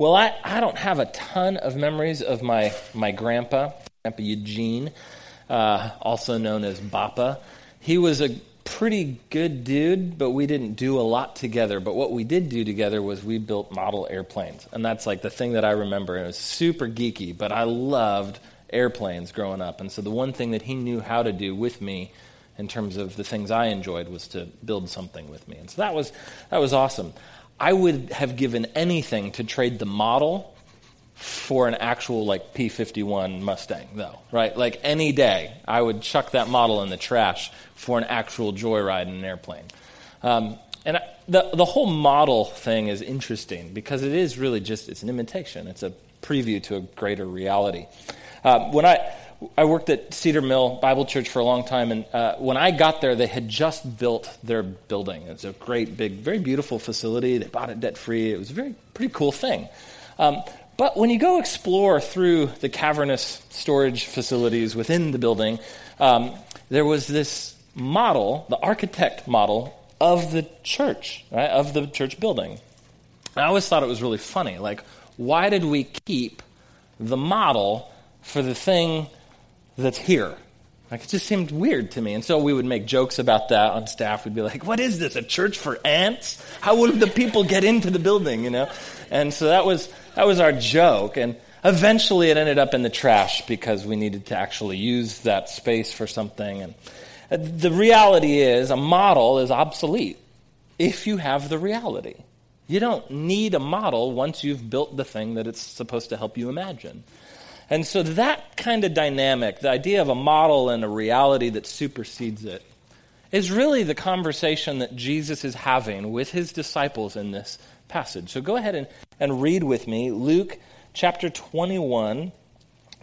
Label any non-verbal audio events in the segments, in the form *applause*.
Well, I, I don't have a ton of memories of my, my grandpa, Grandpa Eugene, uh, also known as Bappa. He was a pretty good dude, but we didn't do a lot together. But what we did do together was we built model airplanes. And that's like the thing that I remember. It was super geeky, but I loved airplanes growing up. And so the one thing that he knew how to do with me in terms of the things I enjoyed was to build something with me. And so that was that was awesome. I would have given anything to trade the model for an actual like P51 Mustang though, right? Like any day, I would chuck that model in the trash for an actual joyride in an airplane. Um, and the the whole model thing is interesting because it is really just it's an imitation. It's a preview to a greater reality. Uh, when I I worked at Cedar Mill Bible Church for a long time, and uh, when I got there, they had just built their building. It's a great, big, very beautiful facility. They bought it debt free. It was a very pretty cool thing. Um, but when you go explore through the cavernous storage facilities within the building, um, there was this model, the architect model of the church, right, of the church building. I always thought it was really funny. Like, why did we keep the model for the thing that's here. Like, it just seemed weird to me. And so we would make jokes about that on staff. We'd be like, what is this, a church for ants? How would the people get into the building, you know? And so that was, that was our joke. And eventually it ended up in the trash because we needed to actually use that space for something. And uh, the reality is, a model is obsolete if you have the reality. You don't need a model once you've built the thing that it's supposed to help you imagine. And so that kind of dynamic, the idea of a model and a reality that supersedes it, is really the conversation that Jesus is having with his disciples in this passage. So go ahead and, and read with me Luke chapter 21,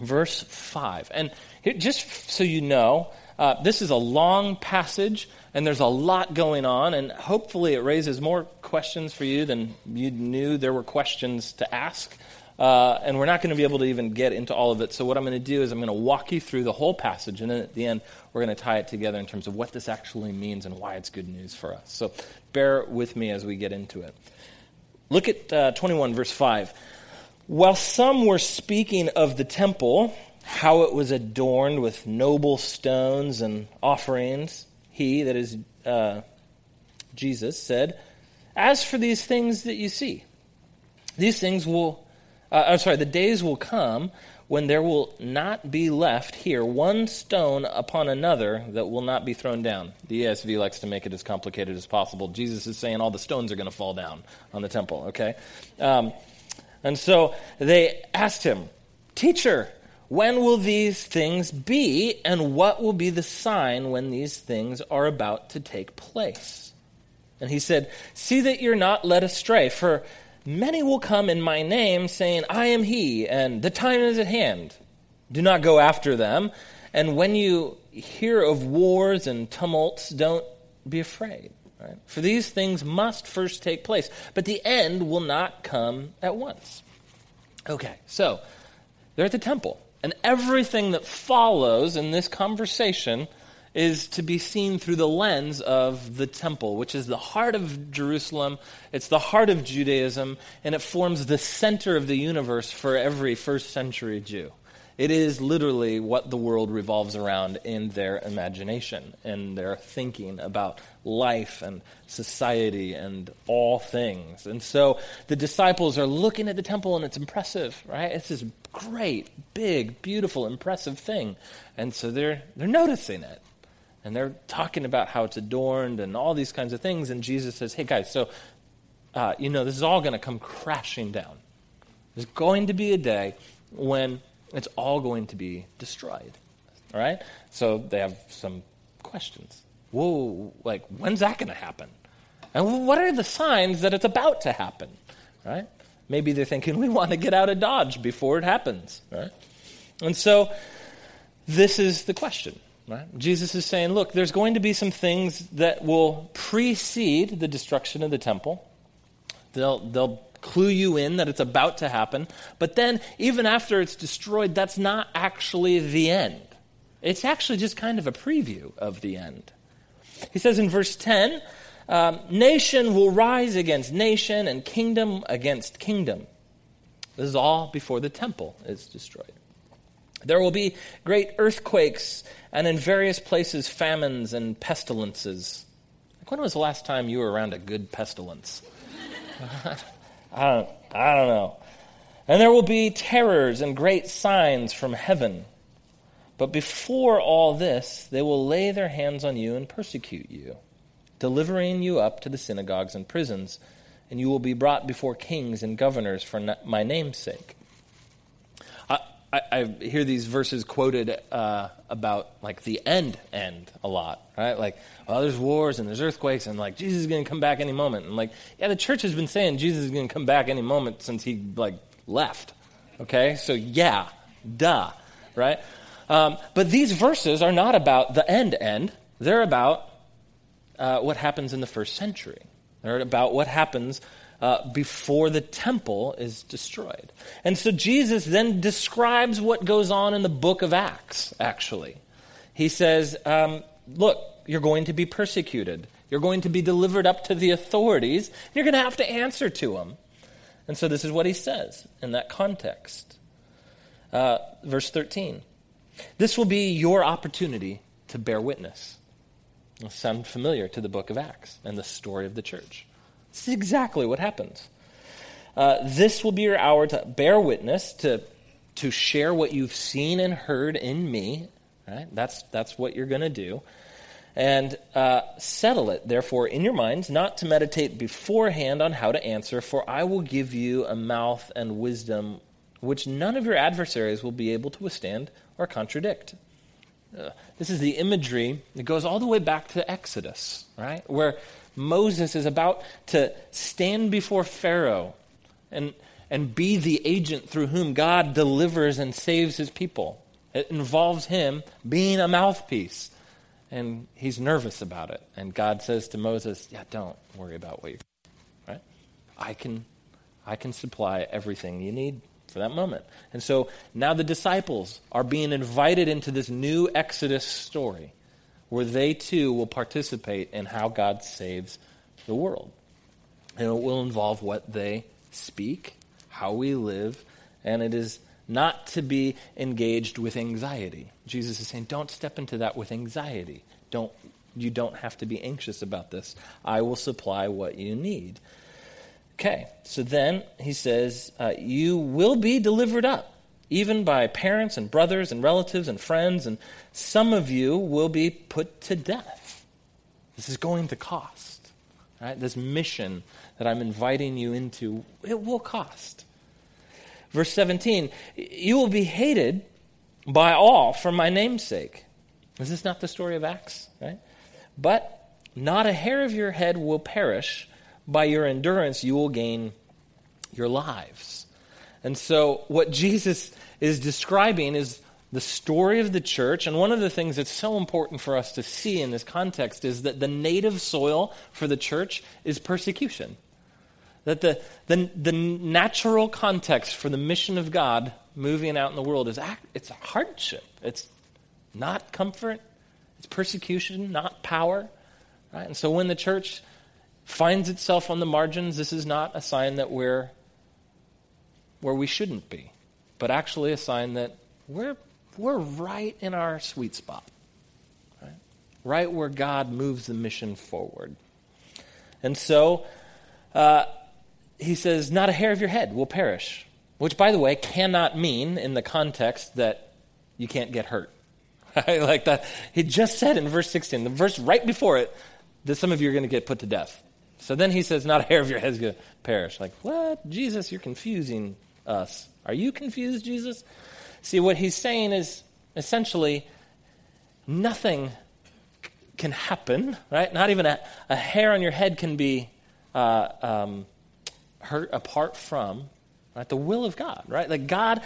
verse 5. And just so you know, uh, this is a long passage, and there's a lot going on, and hopefully it raises more questions for you than you knew there were questions to ask. Uh, and we're not going to be able to even get into all of it. So, what I'm going to do is I'm going to walk you through the whole passage, and then at the end, we're going to tie it together in terms of what this actually means and why it's good news for us. So, bear with me as we get into it. Look at uh, 21, verse 5. While some were speaking of the temple, how it was adorned with noble stones and offerings, he, that is uh, Jesus, said, As for these things that you see, these things will uh, I'm sorry, the days will come when there will not be left here one stone upon another that will not be thrown down. The ESV likes to make it as complicated as possible. Jesus is saying all the stones are going to fall down on the temple, okay? Um, and so they asked him, Teacher, when will these things be, and what will be the sign when these things are about to take place? And he said, See that you're not led astray, for Many will come in my name, saying, I am he, and the time is at hand. Do not go after them. And when you hear of wars and tumults, don't be afraid. Right? For these things must first take place, but the end will not come at once. Okay, so they're at the temple, and everything that follows in this conversation is to be seen through the lens of the temple, which is the heart of Jerusalem. It's the heart of Judaism, and it forms the center of the universe for every first century Jew. It is literally what the world revolves around in their imagination and their thinking about life and society and all things. And so the disciples are looking at the temple and it's impressive, right? It's this great, big, beautiful, impressive thing. And so they're they're noticing it and they're talking about how it's adorned and all these kinds of things. And Jesus says, Hey, guys, so, uh, you know, this is all going to come crashing down. There's going to be a day when it's all going to be destroyed. All right? So they have some questions. Whoa, like, when's that going to happen? And what are the signs that it's about to happen? Right? Maybe they're thinking, we want to get out of Dodge before it happens. Right? And so this is the question. Right? Jesus is saying, look, there's going to be some things that will precede the destruction of the temple. They'll, they'll clue you in that it's about to happen. But then, even after it's destroyed, that's not actually the end. It's actually just kind of a preview of the end. He says in verse 10 um, Nation will rise against nation and kingdom against kingdom. This is all before the temple is destroyed. There will be great earthquakes and in various places famines and pestilences. Like when was the last time you were around a good pestilence? *laughs* I don't, I don't know. And there will be terrors and great signs from heaven. But before all this, they will lay their hands on you and persecute you, delivering you up to the synagogues and prisons, and you will be brought before kings and governors for my name's sake. I, I, hear these verses quoted uh, about like the end end a lot, right? Like, well, there's wars and there's earthquakes, and like Jesus is going to come back any moment. And like, yeah, the church has been saying Jesus is going to come back any moment since he like left. Okay, so yeah, duh, right? Um, but these verses are not about the end end. They're about uh, what happens in the first century. They're about what happens uh, before the temple is destroyed. And so Jesus then describes what goes on in the book of Acts, actually. He says, um, Look, you're going to be persecuted. You're going to be delivered up to the authorities. You're going to have to answer to them. And so this is what he says in that context. Uh, verse 13 This will be your opportunity to bear witness. Sound familiar to the book of Acts and the story of the church. This is exactly what happens. Uh, this will be your hour to bear witness, to, to share what you've seen and heard in me. Right? That's, that's what you're going to do. And uh, settle it, therefore, in your minds, not to meditate beforehand on how to answer, for I will give you a mouth and wisdom which none of your adversaries will be able to withstand or contradict. Uh, this is the imagery that goes all the way back to Exodus, right? Where Moses is about to stand before Pharaoh and, and be the agent through whom God delivers and saves his people. It involves him being a mouthpiece and he's nervous about it. And God says to Moses, "Yeah, don't worry about what you're right. I can, I can supply everything you need for that moment." And so now the disciples are being invited into this new Exodus story, where they too will participate in how God saves the world, and it will involve what they speak, how we live, and it is not to be engaged with anxiety. Jesus is saying, don't step into that with anxiety. Don't, you don't have to be anxious about this. I will supply what you need. Okay, so then he says, uh, You will be delivered up, even by parents and brothers and relatives and friends, and some of you will be put to death. This is going to cost. Right? This mission that I'm inviting you into, it will cost. Verse 17, you will be hated by all for my name's sake. Is this not the story of Acts? Right? But not a hair of your head will perish. By your endurance, you will gain your lives. And so, what Jesus is describing is the story of the church. And one of the things that's so important for us to see in this context is that the native soil for the church is persecution. That the, the, the natural context for the mission of God moving out in the world is act, it's hardship. It's not comfort. It's persecution, not power. Right? And so when the church finds itself on the margins, this is not a sign that we're where we shouldn't be, but actually a sign that we're, we're right in our sweet spot. Right? right where God moves the mission forward. And so, uh, he says, Not a hair of your head will perish. Which, by the way, cannot mean in the context that you can't get hurt. *laughs* like that. He just said in verse 16, the verse right before it, that some of you are going to get put to death. So then he says, Not a hair of your head is going to perish. Like, what? Jesus, you're confusing us. Are you confused, Jesus? See, what he's saying is essentially nothing can happen, right? Not even a, a hair on your head can be uh, um, hurt apart from right, the will of God, right? Like God,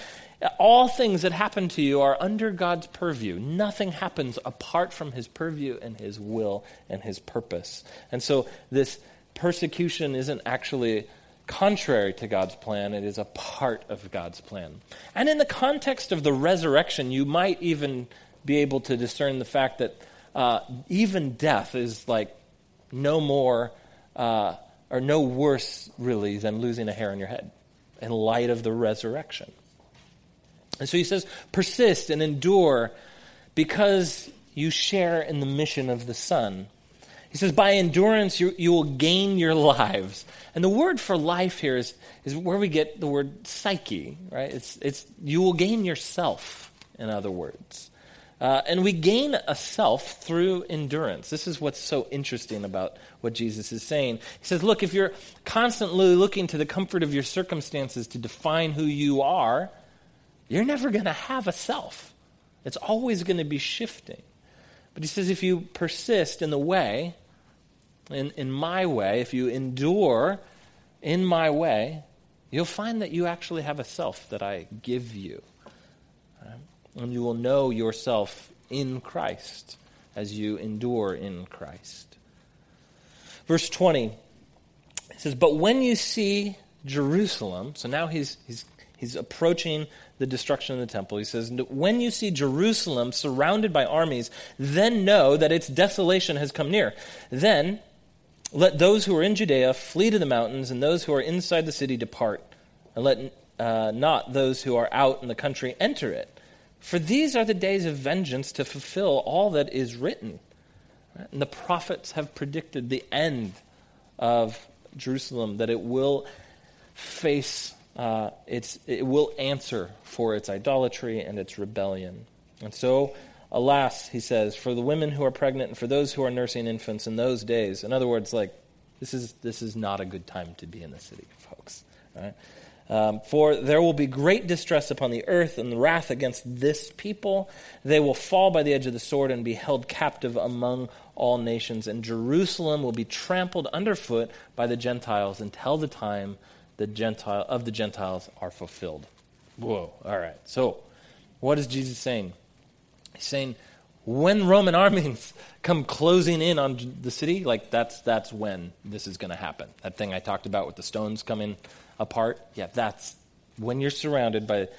all things that happen to you are under God's purview. Nothing happens apart from his purview and his will and his purpose. And so this persecution isn't actually contrary to God's plan, it is a part of God's plan. And in the context of the resurrection, you might even be able to discern the fact that uh, even death is like no more. Uh, are no worse, really, than losing a hair on your head. in light of the resurrection. And so he says, persist and endure because you share in the mission of the Son. He says, by endurance, you, you will gain your lives. And the word for life here is, is where we get the word psyche, right? It's, it's, you will gain yourself, in other words. Uh, and we gain a self through endurance. This is what's so interesting about what Jesus is saying. He says, Look, if you're constantly looking to the comfort of your circumstances to define who you are, you're never going to have a self. It's always going to be shifting. But he says, if you persist in the way, in, in my way, if you endure in my way, you'll find that you actually have a self that I give you. Right? And you will know yourself in Christ as you endure in Christ. Verse 20 it says, But when you see Jerusalem, so now he's, he's, he's approaching the destruction of the temple. He says, When you see Jerusalem surrounded by armies, then know that its desolation has come near. Then let those who are in Judea flee to the mountains, and those who are inside the city depart. And let uh, not those who are out in the country enter it. For these are the days of vengeance to fulfill all that is written. And the prophets have predicted the end of Jerusalem, that it will face, uh, its, it will answer for its idolatry and its rebellion. And so Alas, he says, for the women who are pregnant and for those who are nursing infants in those days. In other words, like, this is, this is not a good time to be in the city, folks. Right? Um, for there will be great distress upon the earth and the wrath against this people. They will fall by the edge of the sword and be held captive among all nations. And Jerusalem will be trampled underfoot by the Gentiles until the time the Gentile, of the Gentiles are fulfilled. Whoa. All right. So, what is Jesus saying? He's saying, when Roman *laughs* armies come closing in on the city, like that's that's when this is going to happen. That thing I talked about with the stones coming apart, yeah, that's when you're surrounded by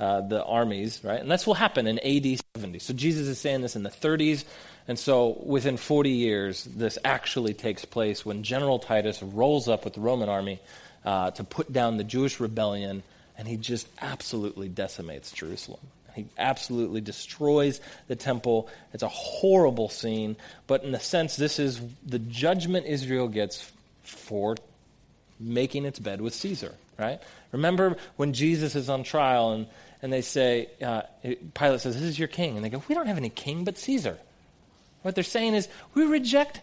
uh, the armies, right? And that's what happen in AD 70. So Jesus is saying this in the 30s, and so within 40 years, this actually takes place when General Titus rolls up with the Roman army uh, to put down the Jewish rebellion, and he just absolutely decimates Jerusalem. He absolutely destroys the temple. It's a horrible scene, but in a sense, this is the judgment Israel gets for making its bed with Caesar, right? Remember when Jesus is on trial and, and they say, uh, Pilate says, This is your king. And they go, We don't have any king but Caesar. What they're saying is, We reject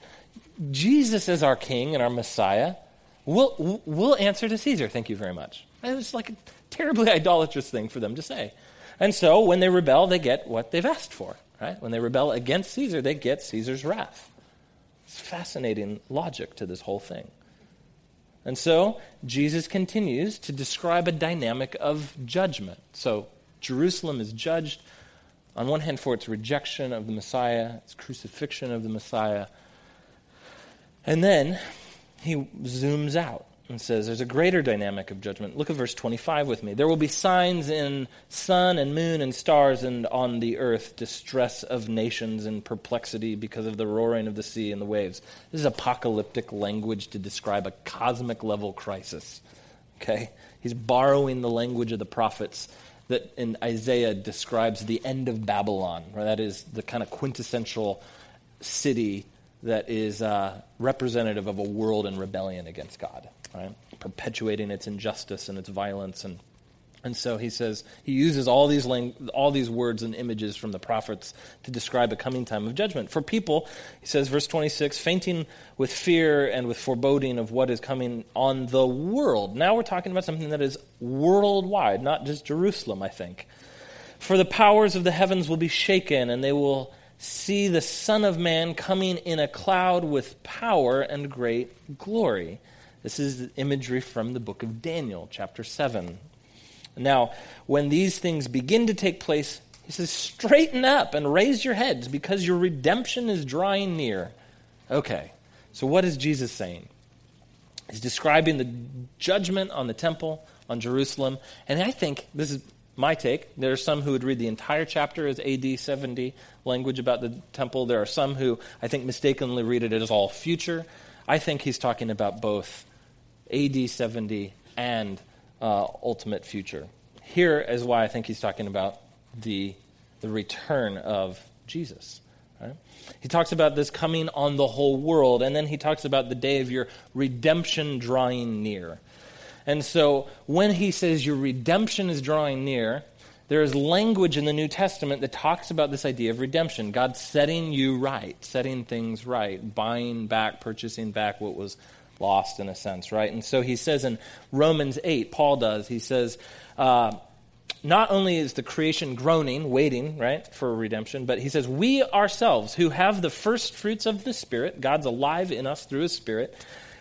Jesus as our king and our Messiah. We'll, we'll answer to Caesar. Thank you very much. It was like a terribly *laughs* idolatrous thing for them to say. And so when they rebel, they get what they've asked for. Right? When they rebel against Caesar, they get Caesar's wrath. It's fascinating logic to this whole thing. And so Jesus continues to describe a dynamic of judgment. So Jerusalem is judged, on one hand, for its rejection of the Messiah, its crucifixion of the Messiah. And then he zooms out and says there's a greater dynamic of judgment. Look at verse 25 with me. There will be signs in sun and moon and stars and on the earth, distress of nations and perplexity because of the roaring of the sea and the waves. This is apocalyptic language to describe a cosmic level crisis. Okay? He's borrowing the language of the prophets that in Isaiah describes the end of Babylon, or that is the kind of quintessential city that is uh, representative of a world in rebellion against God right? Perpetuating its injustice and its violence and and so he says he uses all these lang- all these words and images from the prophets to describe a coming time of judgment for people. He says, verse twenty six, fainting with fear and with foreboding of what is coming on the world. Now we're talking about something that is worldwide, not just Jerusalem. I think. For the powers of the heavens will be shaken, and they will see the Son of Man coming in a cloud with power and great glory. This is imagery from the book of Daniel, chapter 7. Now, when these things begin to take place, he says, straighten up and raise your heads because your redemption is drawing near. Okay, so what is Jesus saying? He's describing the judgment on the temple, on Jerusalem, and I think this is my take. There are some who would read the entire chapter as AD 70 language about the temple. There are some who I think mistakenly read it as all future. I think he's talking about both AD 70 and uh, ultimate future. Here is why I think he's talking about the, the return of Jesus. Right? He talks about this coming on the whole world, and then he talks about the day of your redemption drawing near. And so when he says your redemption is drawing near, there is language in the New Testament that talks about this idea of redemption. God setting you right, setting things right, buying back, purchasing back what was lost in a sense, right? And so he says in Romans 8, Paul does, he says, uh, not only is the creation groaning, waiting, right, for redemption, but he says, we ourselves who have the first fruits of the Spirit, God's alive in us through his Spirit,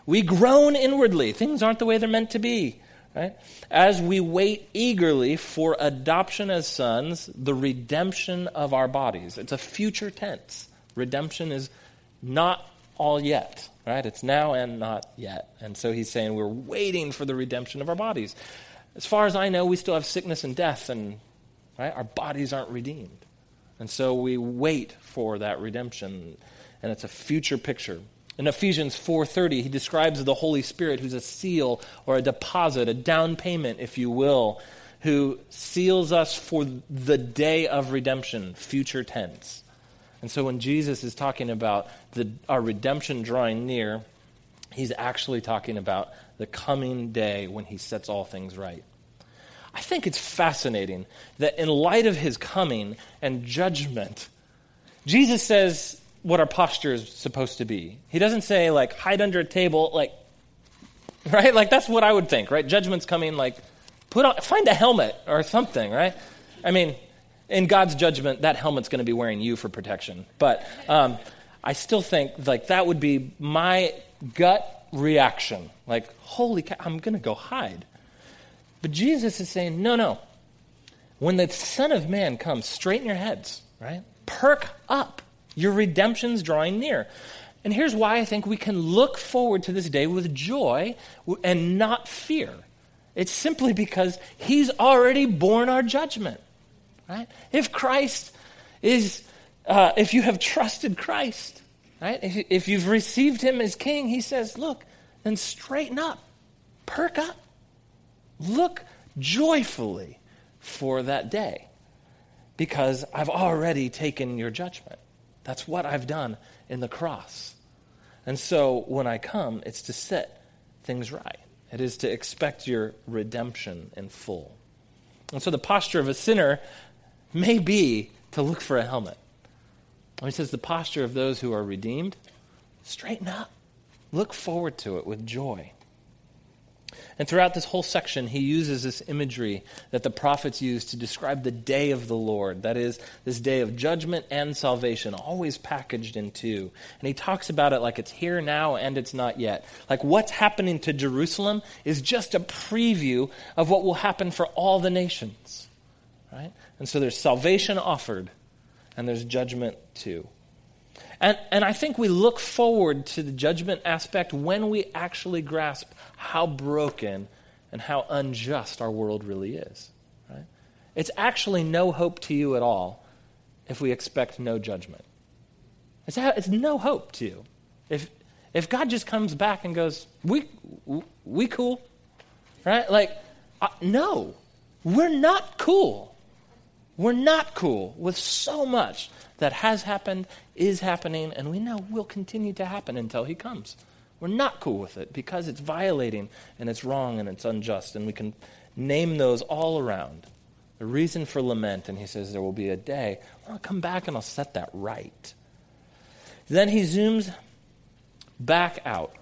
we groan inwardly. Things aren't the way they're meant to be, right? As we wait eagerly for adoption as sons, the redemption of our bodies. It's a future tense. Redemption is not all yet, right? It's now and not yet. And so he's saying we're waiting for the redemption of our bodies. As far as I know, we still have sickness and death, and right, our bodies aren't redeemed. And so we wait for that redemption, and it's a future picture. In Ephesians 4:30, he describes the Holy Spirit who's a seal or a deposit, a down payment, if you will, who seals us for the day of redemption, future tense. And so when Jesus is talking about the, our redemption drawing near, he's actually talking about the coming day when he sets all things right. I think it's fascinating that in light of his coming and judgment, Jesus says what our posture is supposed to be. He doesn't say, like, hide under a table, like, *laughs* right? Like, that's what I would think, right? Judgment's coming, like, put on, find a helmet or something, right? I mean, in God's judgment, that helmet's going to be wearing you for protection. But um, I still think, like, that would be my gut reaction. Like, holy cow, I'm going to go hide. But Jesus is saying, no, no. When the Son of Man comes, straighten your heads, right? Perk up. Your redemption's drawing near. And here's why I think we can look forward to this day with joy and not fear. It's simply because He's already borne our judgment, right? If Christ is, uh, if you have trusted Christ, right? If, if you've received Him as King, He says, look, then straighten up, perk up. Look joyfully for that day because I've already taken your judgment. That's what I've done in the cross. And so when I come, it's to set things right. It is to expect your redemption in full. And so the posture of a sinner may be to look for a helmet. When he says the posture of those who are redeemed, straighten up. Look forward to it with joy. And throughout this whole section, he uses this imagery that the prophets use to describe the day of the Lord. That is, this day of judgment and salvation, always packaged in two. And he talks about it like it's here now and it's not yet. Like what's happening to Jerusalem is just a preview of what will happen for all the nations. Right? And so there's salvation offered, and there's judgment too. And, and I think we look forward to the judgment aspect when we actually grasp how broken and how unjust our world really is. Right? It's actually no hope to you at all if we expect no judgment. It's, it's no hope to you. If, if God just comes back and goes, we, we cool, right? Like, uh, no, we're not cool. We're not cool with so much that has happened, is happening, and we know will continue to happen until He comes. We're not cool with it because it's violating and it's wrong and it's unjust. And we can name those all around. The reason for lament, and he says there will be a day I'll come back and I'll set that right. Then he zooms back out.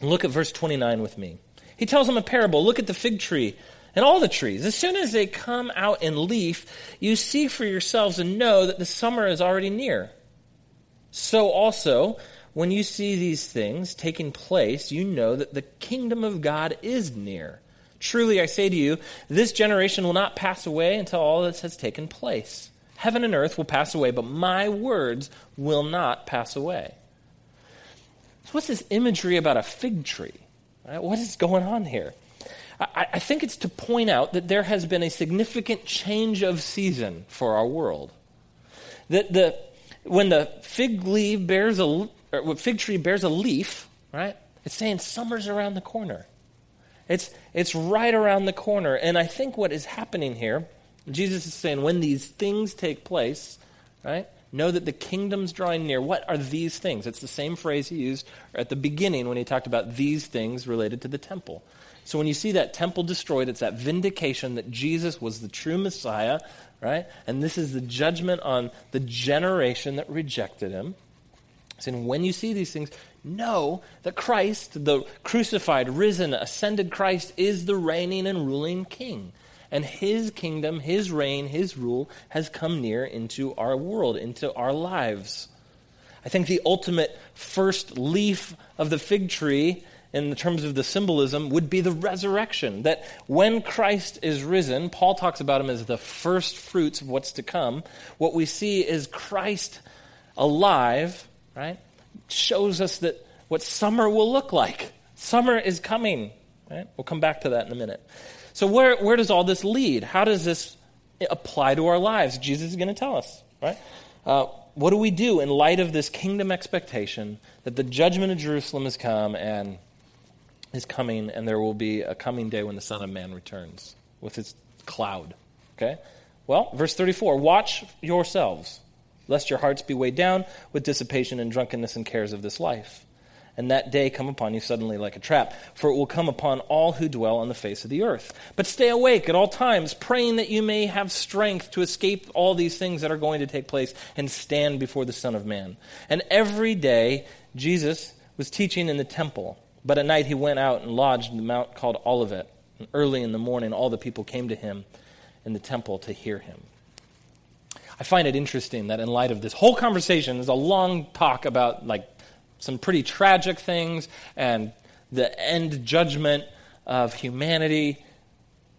Look at verse 29 with me. He tells them a parable. Look at the fig tree and all the trees. As soon as they come out in leaf, you see for yourselves and know that the summer is already near. So also, when you see these things taking place, you know that the kingdom of God is near. Truly, I say to you, this generation will not pass away until all this has taken place. Heaven and earth will pass away, but my words will not pass away. So, what's this imagery about a fig tree? Right? What is going on here? I, I think it's to point out that there has been a significant change of season for our world. That the, when the fig leaf bears a, or fig tree bears a leaf, right? It's saying summer's around the corner. It's, it's right around the corner. And I think what is happening here, Jesus is saying, when these things take place, right, know that the kingdom's drawing near. What are these things? It's the same phrase he used at the beginning when he talked about these things related to the temple. So when you see that temple destroyed, it's that vindication that Jesus was the true Messiah, right? And this is the judgment on the generation that rejected him. And when you see these things, know that Christ, the crucified, risen, ascended Christ, is the reigning and ruling king. And his kingdom, his reign, his rule has come near into our world, into our lives. I think the ultimate first leaf of the fig tree, in terms of the symbolism, would be the resurrection. That when Christ is risen, Paul talks about him as the first fruits of what's to come. What we see is Christ alive, right? shows us that what summer will look like. Summer is coming. Right? We'll come back to that in a minute. So where, where does all this lead? How does this apply to our lives? Jesus is going to tell us, right? Uh, what do we do in light of this kingdom expectation that the judgment of Jerusalem has come and is coming, and there will be a coming day when the Son of Man returns with his cloud? Okay? Well, verse 34 Watch yourselves lest your hearts be weighed down with dissipation and drunkenness and cares of this life. And that day come upon you suddenly like a trap, for it will come upon all who dwell on the face of the earth. But stay awake at all times, praying that you may have strength to escape all these things that are going to take place and stand before the Son of Man. And every day Jesus was teaching in the temple, but at night he went out and lodged in the mount called Olivet. And early in the morning all the people came to him in the temple to hear him. I find it interesting that in light of this whole conversation, there's a long talk about like some pretty tragic things and the end judgment of humanity.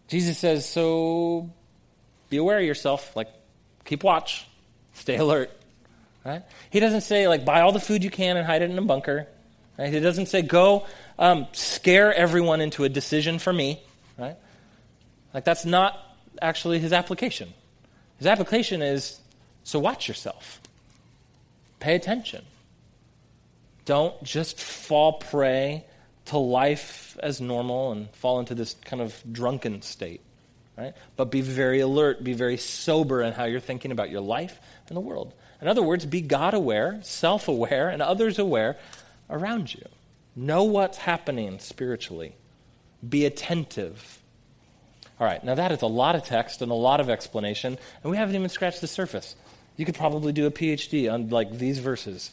Jesus says, so be aware of yourself, like keep watch, stay alert. Right? He doesn't say like buy all the food you can and hide it in a bunker. Right? He doesn't say go um, scare everyone into a decision for me. Right? Like that's not actually his application. His application is so watch yourself, pay attention. Don't just fall prey to life as normal and fall into this kind of drunken state, right? But be very alert, be very sober in how you're thinking about your life and the world. In other words, be God aware, self aware, and others aware around you. Know what's happening spiritually. Be attentive all right, now that is a lot of text and a lot of explanation, and we haven't even scratched the surface. You could probably do a PhD on like these verses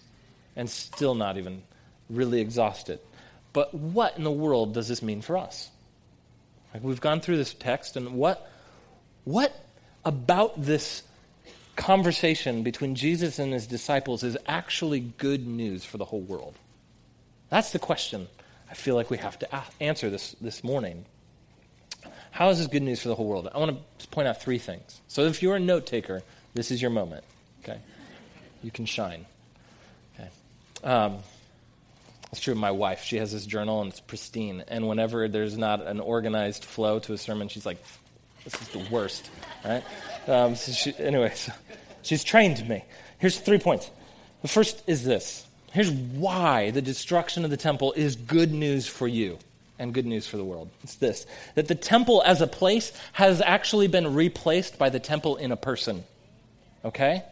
and still not even really exhaust it. But what in the world does this mean for us? Like we've gone through this text, and what, what about this conversation between Jesus and his disciples is actually good news for the whole world? That's the question I feel like we have to answer this, this morning. How is this good news for the whole world? I want to point out three things. So if you're a note taker, this is your moment. Okay, you can shine. Okay, um, it's true of my wife. She has this journal and it's pristine. And whenever there's not an organized flow to a sermon, she's like, "This is the worst." Right? Um, so she, anyway, so she's trained me. Here's three points. The first is this. Here's why the destruction of the temple is good news for you and good news for the world. It's this that the temple as a place has actually been replaced by the temple in a person. Okay?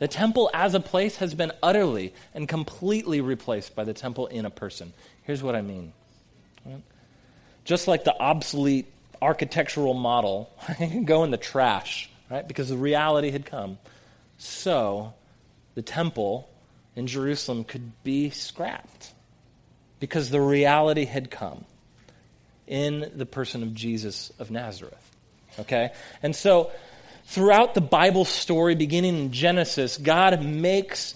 The temple as a place has been utterly and completely replaced by the temple in a person. Here's what I mean. Just like the obsolete architectural model *laughs* go in the trash, right? Because the reality had come. So the temple in Jerusalem could be scrapped because the reality had come in the person of Jesus of Nazareth. Okay? And so, throughout the Bible story, beginning in Genesis, God makes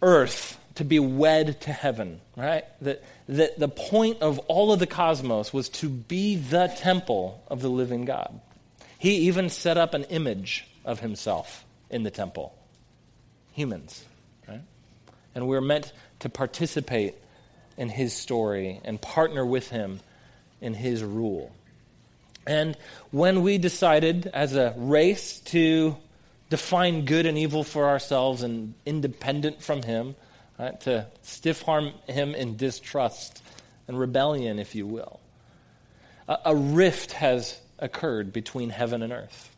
earth to be wed to heaven, right? That, that the point of all of the cosmos was to be the temple of the living God. He even set up an image of himself in the temple humans, right? And we're meant to participate in his story and partner with him in his rule. And when we decided as a race to define good and evil for ourselves and independent from him, right, to stiff arm him in distrust and rebellion, if you will, a, a rift has occurred between heaven and earth.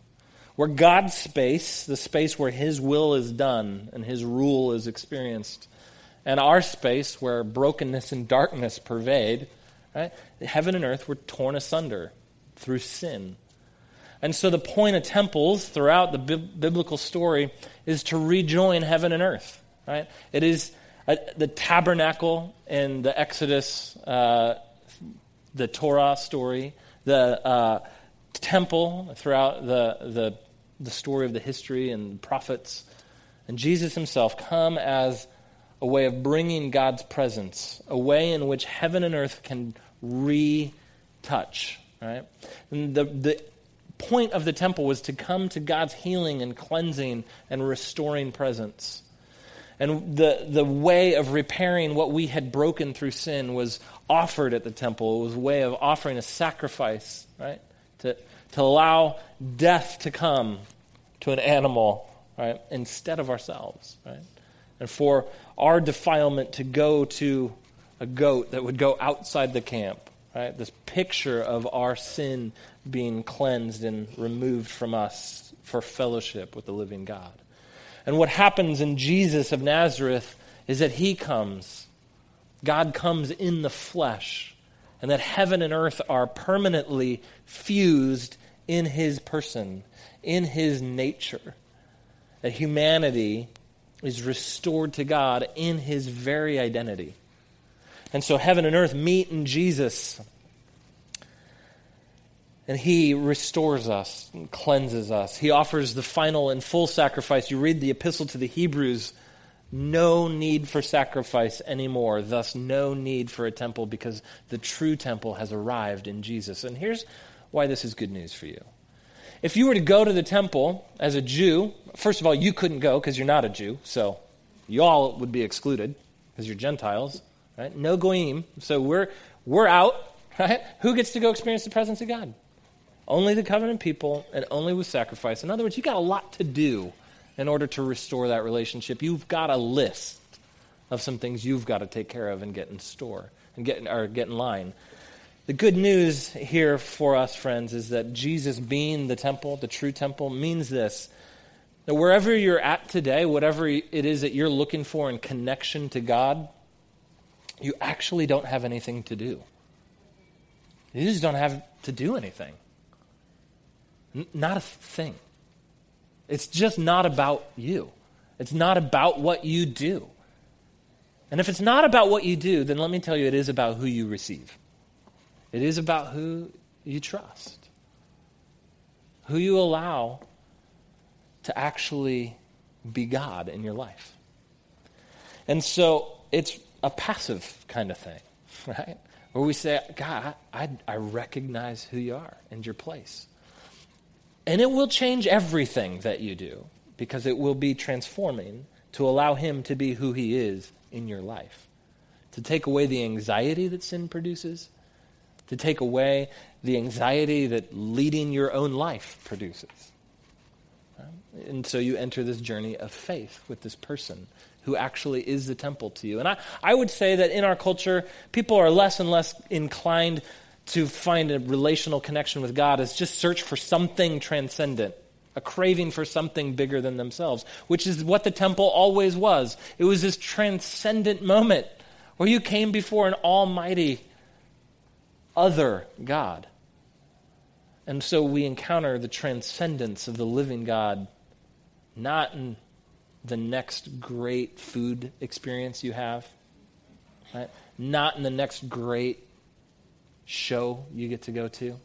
Where God's space, the space where His will is done and His rule is experienced, and our space where brokenness and darkness pervade, right? Heaven and earth were torn asunder through sin. And so the point of temples throughout the bi- biblical story is to rejoin heaven and earth, right? It is a, the tabernacle in the Exodus, uh, the Torah story, the uh, temple throughout the, the, the story of the history and prophets, and Jesus himself come as a way of bringing God's presence, a way in which heaven and earth can retouch. Right? And the, the point of the temple was to come to God's healing and cleansing and restoring presence. And the, the way of repairing what we had broken through sin was offered at the temple. It was a way of offering a sacrifice, right? To, to allow death to come to an animal, right? Instead of ourselves, right? And for our defilement to go to a goat that would go outside the camp, right? This picture of our sin being cleansed and removed from us for fellowship with the living God. And what happens in Jesus of Nazareth is that he comes. God comes in the flesh, and that heaven and earth are permanently fused in his person, in his nature. That humanity is restored to God in his very identity. And so heaven and earth meet in Jesus. And he restores us and cleanses us. He offers the final and full sacrifice. You read the epistle to the Hebrews no need for sacrifice anymore, thus, no need for a temple because the true temple has arrived in Jesus. And here's why this is good news for you. If you were to go to the temple as a Jew, first of all, you couldn't go because you're not a Jew, so you all would be excluded because you're Gentiles, right? No goyim, so we're we're out, *laughs* right? Who gets to go experience the presence of God? Only the covenant people, and only with sacrifice. In other words, you've got a lot to do in order to restore that relationship. You've got a list of some things you've got to take care of and get in store and get or get in line. The good news here for us, friends, is that Jesus being the temple, the true temple, means this. That wherever you're at today, whatever it is that you're looking for in connection to God, you actually don't have anything to do. You just don't have to do anything. N- not a thing. It's just not about you. It's not about what you do. And if it's not about what you do, then let me tell you, it is about who you receive. It is about who you trust, who you allow to actually be God in your life. And so it's a passive kind of thing, *laughs* right? Where we say, God, I, I recognize who you are and your place. And it will change everything that you do because it will be transforming to allow Him to be who He is in your life. To take away the anxiety that sin produces, to take away the anxiety that leading your own life produces. And so you enter this journey of faith with this person who actually is the temple to you. And I, I would say that in our culture, people are less and less inclined to find a relational connection with God is just search for something transcendent, a craving for something bigger than themselves, which is what the temple always was. It was this transcendent moment where you came before an almighty other God. And so we encounter the transcendence of the living God, not in the next great food experience you have, right? not in the next great show you get to go to.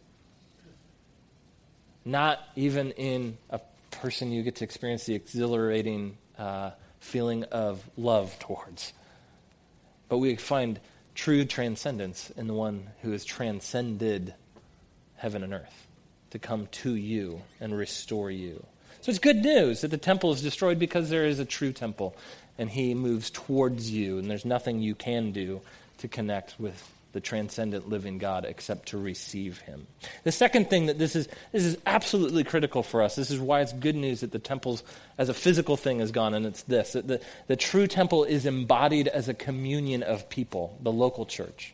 Not even in a person you get to experience the exhilarating uh, feeling of love towards. But we find true transcendence in the one who has transcended heaven and earth to come to you and restore you. So it's good news that the temple is destroyed because there is a true temple and he moves towards you and there's nothing you can do to connect with the transcendent living God except to receive him. The second thing that this is this is absolutely critical for us. This is why it's good news that the temples as a physical thing is gone, and it's this that the, the true temple is embodied as a communion of people, the local church.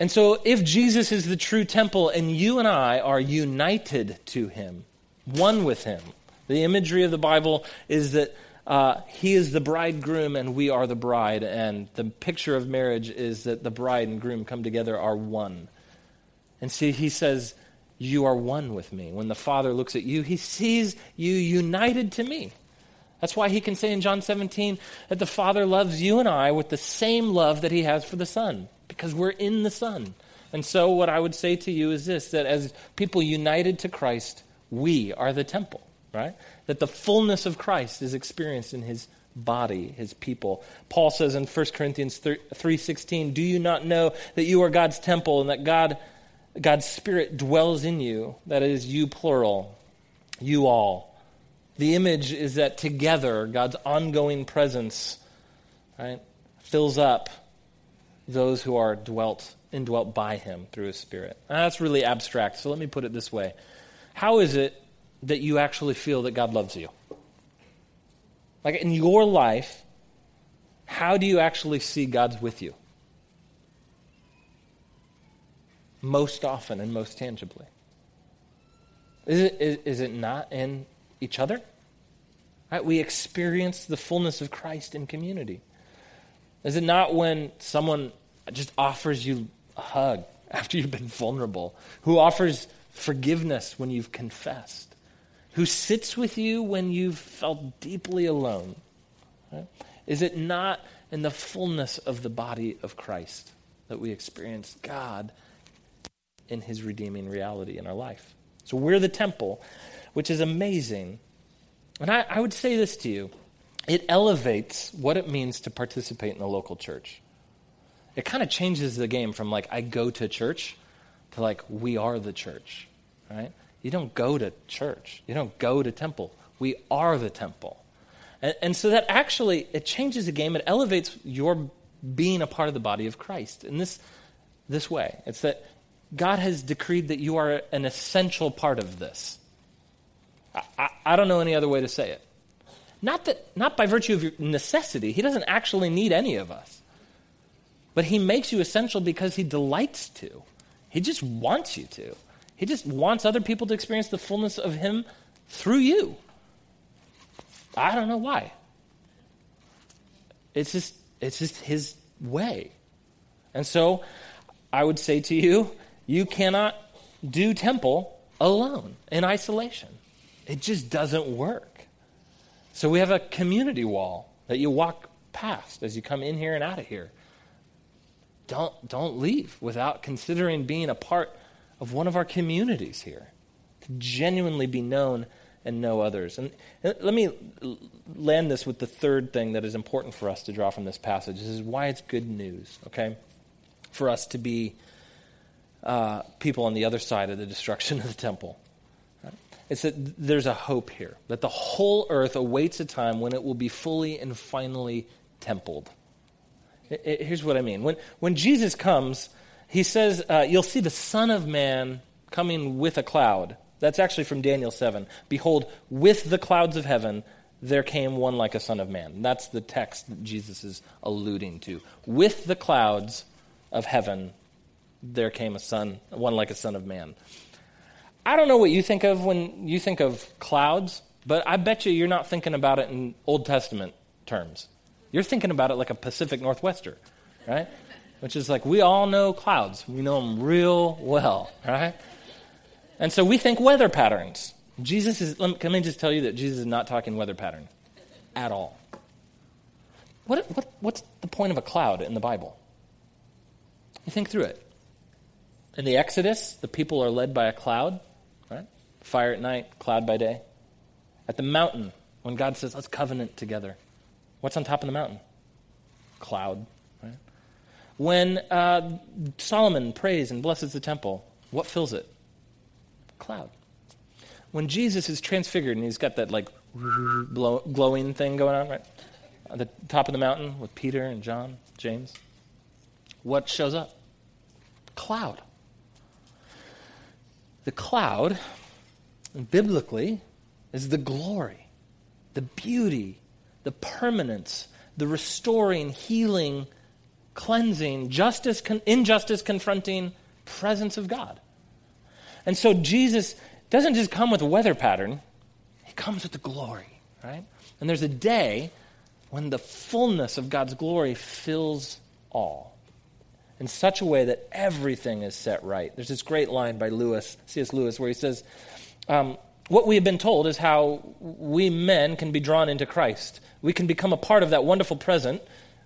And so, if Jesus is the true temple and you and I are united to him, one with him, the imagery of the Bible is that uh, he is the bridegroom and we are the bride. And the picture of marriage is that the bride and groom come together are one. And see, he says, You are one with me. When the Father looks at you, he sees you united to me. That's why he can say in John 17 that the Father loves you and I with the same love that he has for the Son because we're in the Son. And so, what I would say to you is this that as people united to Christ, we are the temple, right? That the fullness of Christ is experienced in his body, his people. Paul says in 1 Corinthians 3:16, "Do you not know that you are God's temple and that God God's spirit dwells in you? That is you plural, you all." The image is that together God's ongoing presence, right, fills up those who are dwelt indwelt by him through his spirit. Now, that's really abstract, so let me put it this way. How is it that you actually feel that God loves you? Like in your life, how do you actually see God's with you? Most often and most tangibly. Is it, is, is it not in each other? Right? We experience the fullness of Christ in community. Is it not when someone just offers you a hug *laughs* after you've been vulnerable? Who offers forgiveness when you've confessed? Who sits with you when you've felt deeply alone? Right? Is it not in the fullness of the body of Christ that we experience God in his redeeming reality in our life? So we're the temple, which is amazing. And I, I would say this to you it elevates what it means to participate in the local church. It kind of changes the game from like, I go to church to like, we are the church, right? You don't go to church, you don't go to temple. We are the temple. And, and so that actually, it changes the game. It elevates your being a part of the body of Christ in this, this way. It's that God has decreed that you are an essential part of this. I, I, I don't know any other way to say it. Not, that, not by virtue of necessity. He doesn't actually need any of us. But he makes you essential because he delights to. He just wants you to. He just wants other people to experience the fullness of him through you. I don't know why. It's just it's just his way. And so I would say to you, you cannot do temple alone in isolation. It just doesn't work. So we have a community wall that you walk past as you come in here and out of here. Don't, don't leave without considering being a part of one of our communities here to genuinely be known and know others. And let me land this with the third thing that is important for us to draw from this passage. This is why it's good news, okay? For us to be uh, people on the other side of the destruction of the temple. It's that there's a hope here, that the whole earth awaits a time when it will be fully and finally templed. It, it, here's what I mean. When, when Jesus comes, he says, uh, You'll see the Son of Man coming with a cloud. That's actually from Daniel 7. Behold, with the clouds of heaven, there came one like a Son of Man. That's the text that Jesus is alluding to. With the clouds of heaven, there came a son, one like a Son of Man. I don't know what you think of when you think of clouds, but I bet you you're not thinking about it in Old Testament terms. You're thinking about it like a Pacific Northwester, right? Which is like we all know clouds. We know them real well, right? And so we think weather patterns. Jesus is, let me, let me just tell you that Jesus is not talking weather pattern at all. What, what, what's the point of a cloud in the Bible? You think through it. In the Exodus, the people are led by a cloud right? fire at night, cloud by day. At the mountain, when God says, let's covenant together, what's on top of the mountain? Cloud. When uh, Solomon prays and blesses the temple, what fills it? Cloud. When Jesus is transfigured and he's got that like blow, glowing thing going on, right? At the top of the mountain with Peter and John, James, what shows up? Cloud. The cloud biblically is the glory, the beauty, the permanence, the restoring, healing cleansing, justice, con- injustice confronting presence of God. And so Jesus doesn't just come with a weather pattern, he comes with the glory, right? And there's a day when the fullness of God's glory fills all in such a way that everything is set right. There's this great line by Lewis, C.S. Lewis, where he says, um, What we have been told is how we men can be drawn into Christ. We can become a part of that wonderful present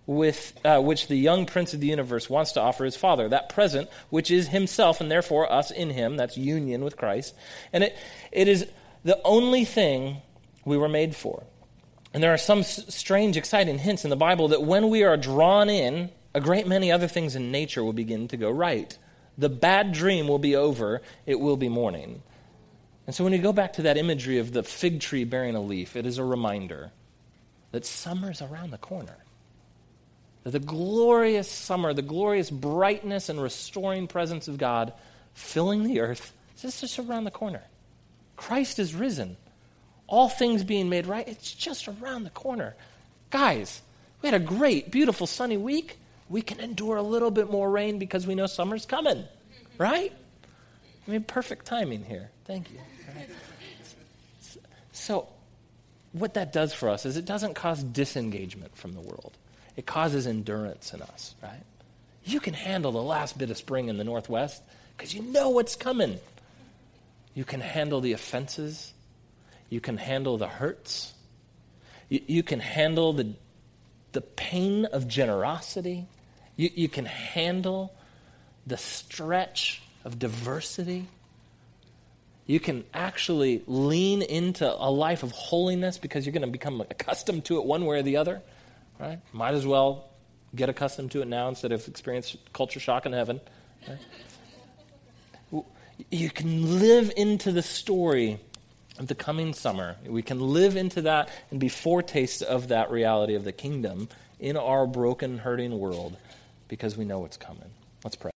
with uh, which the young prince of the universe wants to offer his father. That present, which is himself and therefore us in him, that's union with Christ. And it, it is the only thing we were made for. And there are some s- strange, exciting hints in the Bible that when we are drawn in, a great many other things in nature will begin to go right. The bad dream will be over, it will be morning. And so when you go back to that imagery of the fig tree bearing a leaf, it is a reminder that summer's around the corner. That the glorious summer, the glorious brightness and restoring presence of God filling the earth is just around the corner. Christ is risen. All things being made right, it's just around the corner. Guys, we had a great, beautiful, sunny week. We can endure a little bit more rain because we know summer's coming, right? I mean, perfect timing here. Thank you. So, what that does for us is it doesn't cause disengagement from the world, it causes endurance in us, right? You can handle the last bit of spring in the Northwest because you know what's coming. You can handle the offenses, you can handle the hurts, you, you can handle the, the pain of generosity, you, you can handle the stretch of diversity. You can actually lean into a life of holiness because you're going to become accustomed to it one way or the other. Right? Might as well get accustomed to it now instead of experience culture shock in heaven. Right? You can live into the story of the coming summer. We can live into that and be foretastes of that reality of the kingdom in our broken, hurting world because we know what's coming. Let's pray.